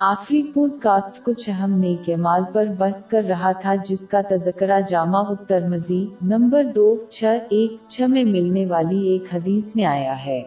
آخری pod cost کچھ اہم نیک اعمال پر بحث کر رہا تھا، جس کا تذکرہ جامع الترمذی نمبر دو، چھ، ایک، چھ میں ملنے والی ایک حدیث میں آیا ہے۔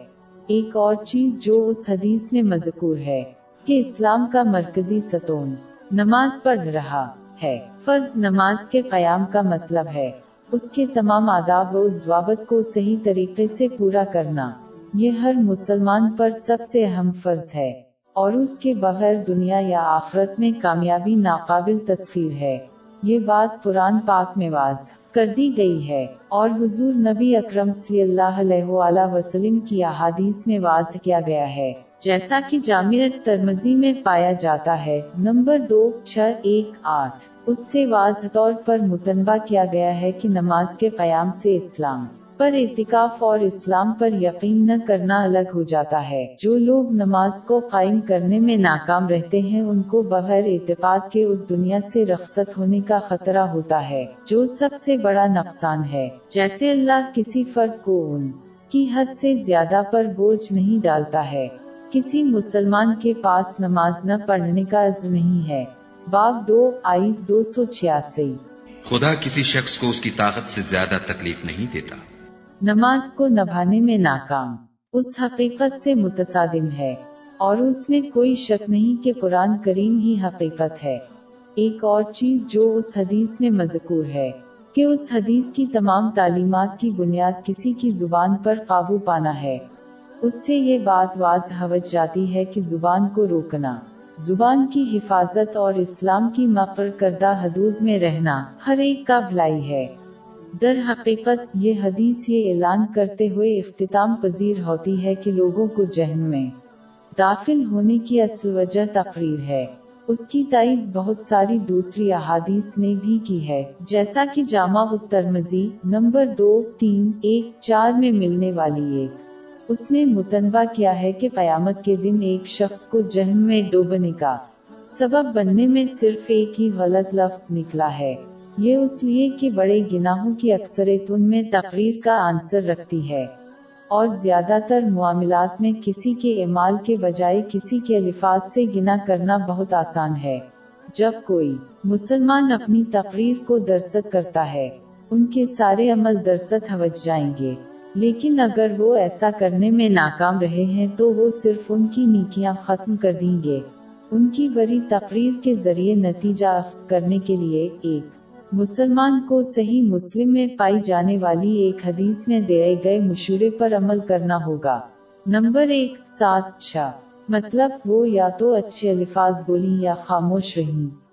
ایک اور چیز جو اس حدیث میں مذکور ہے، کہ اسلام کا مرکزی ستون نماز پڑھ رہا ہے۔ فرض نماز کے قیام کا مطلب ہے، اس کے تمام آداب و ضوابط کو صحیح طریقے سے پورا کرنا۔ یہ ہر مسلمان پر سب سے اہم فرض ہے۔ اور اس کے بغیر دنیا یا آخرت میں کامیابی ناقابل تصویر ہے۔ یہ بات قرآن پاک میں واضح کر دی گئی ہے اور حضور نبی اکرم صلی اللہ علیہ وآلہ وسلم کی احادیث میں واضح کیا گیا ہے۔ جیسا کہ جامعت ترمزی میں پایا جاتا ہے، نمبر دو، چھ، ایک، آٹھ۔ اس سے واضح طور پر متنبع کیا گیا ہے کہ نماز کے قیام سے اسلام پر اعتکاف اور اسلام پر یقین نہ کرنا الگ ہو جاتا ہے۔ جو لوگ نماز کو قائم کرنے میں ناکام رہتے ہیں، ان کو بغیر اعتقاد کے اس دنیا سے رخصت ہونے کا خطرہ ہوتا ہے، جو سب سے بڑا نقصان ہے۔ جیسے اللہ کسی فرد کو ان کی حد سے زیادہ پر بوجھ نہیں ڈالتا ہے۔ کسی مسلمان کے پاس نماز نہ پڑھنے کا عزم نہیں ہے۔ باب دو آئی دو سو چھیاسی۔ خدا کسی شخص کو اس کی طاقت سے زیادہ تکلیف نہیں دیتا۔ نماز کو نبھانے میں ناکام۔ اس حقیقت سے متصادم ہے، اور اس میں کوئی شک نہیں کہ قرآن کریم ہی حقیقت ہے۔ ایک اور چیز جو اس حدیث میں مذکور ہے، کہ اس حدیث کی تمام تعلیمات کی بنیاد کسی کی زبان پر قابو پانا ہے۔ اس سے یہ بات واضح ہو جاتی ہے کہ زبان کو روکنا، زبان کی حفاظت اور اسلام کی مقر کردہ حدود میں رہنا ہر ایک کا بھلائی ہے۔ در حقیقت یہ حدیث یہ اعلان کرتے ہوئے اختتام پذیر ہوتی ہے کہ لوگوں کو جہن میں داخل ہونے کی اصل وجہ تقریر ہے۔ اس کی تائید بہت ساری دوسری احادیث نے بھی کی ہے، جیسا کہ جامع الترمزی نمبر دو، تین، ایک، چار میں ملنے والی ایک اس نے متنوع کیا ہے کہ قیامت کے دن ایک شخص کو جہن میں ڈوبنے کا سبب بننے میں صرف ایک ہی غلط لفظ نکلا ہے۔ یہ اس لیے کہ بڑے گناہوں کی اکثریت ان میں تقریر کا آنسر رکھتی ہے۔ اور زیادہ تر معاملات میں کسی کے اعمال کے بجائے کسی کے الفاظ سے گنا کرنا بہت آسان ہے۔ جب کوئی مسلمان اپنی تقریر کو درست کرتا ہے، ان کے سارے عمل درست ہوج جائیں گے۔ لیکن اگر وہ ایسا کرنے میں ناکام رہے ہیں تو وہ صرف ان کی نیکیاں ختم کر دیں گے۔ ان کی بڑی تقریر کے ذریعے نتیجہ افز کرنے کے لیے ایک مسلمان کو صحیح مسلم میں پائی جانے والی ایک حدیث میں دیے گئے مشورے پر عمل کرنا ہوگا۔ نمبر ایک سات چھ مطلب وہ یا تو اچھے الفاظ بولی یا خاموش رہیں۔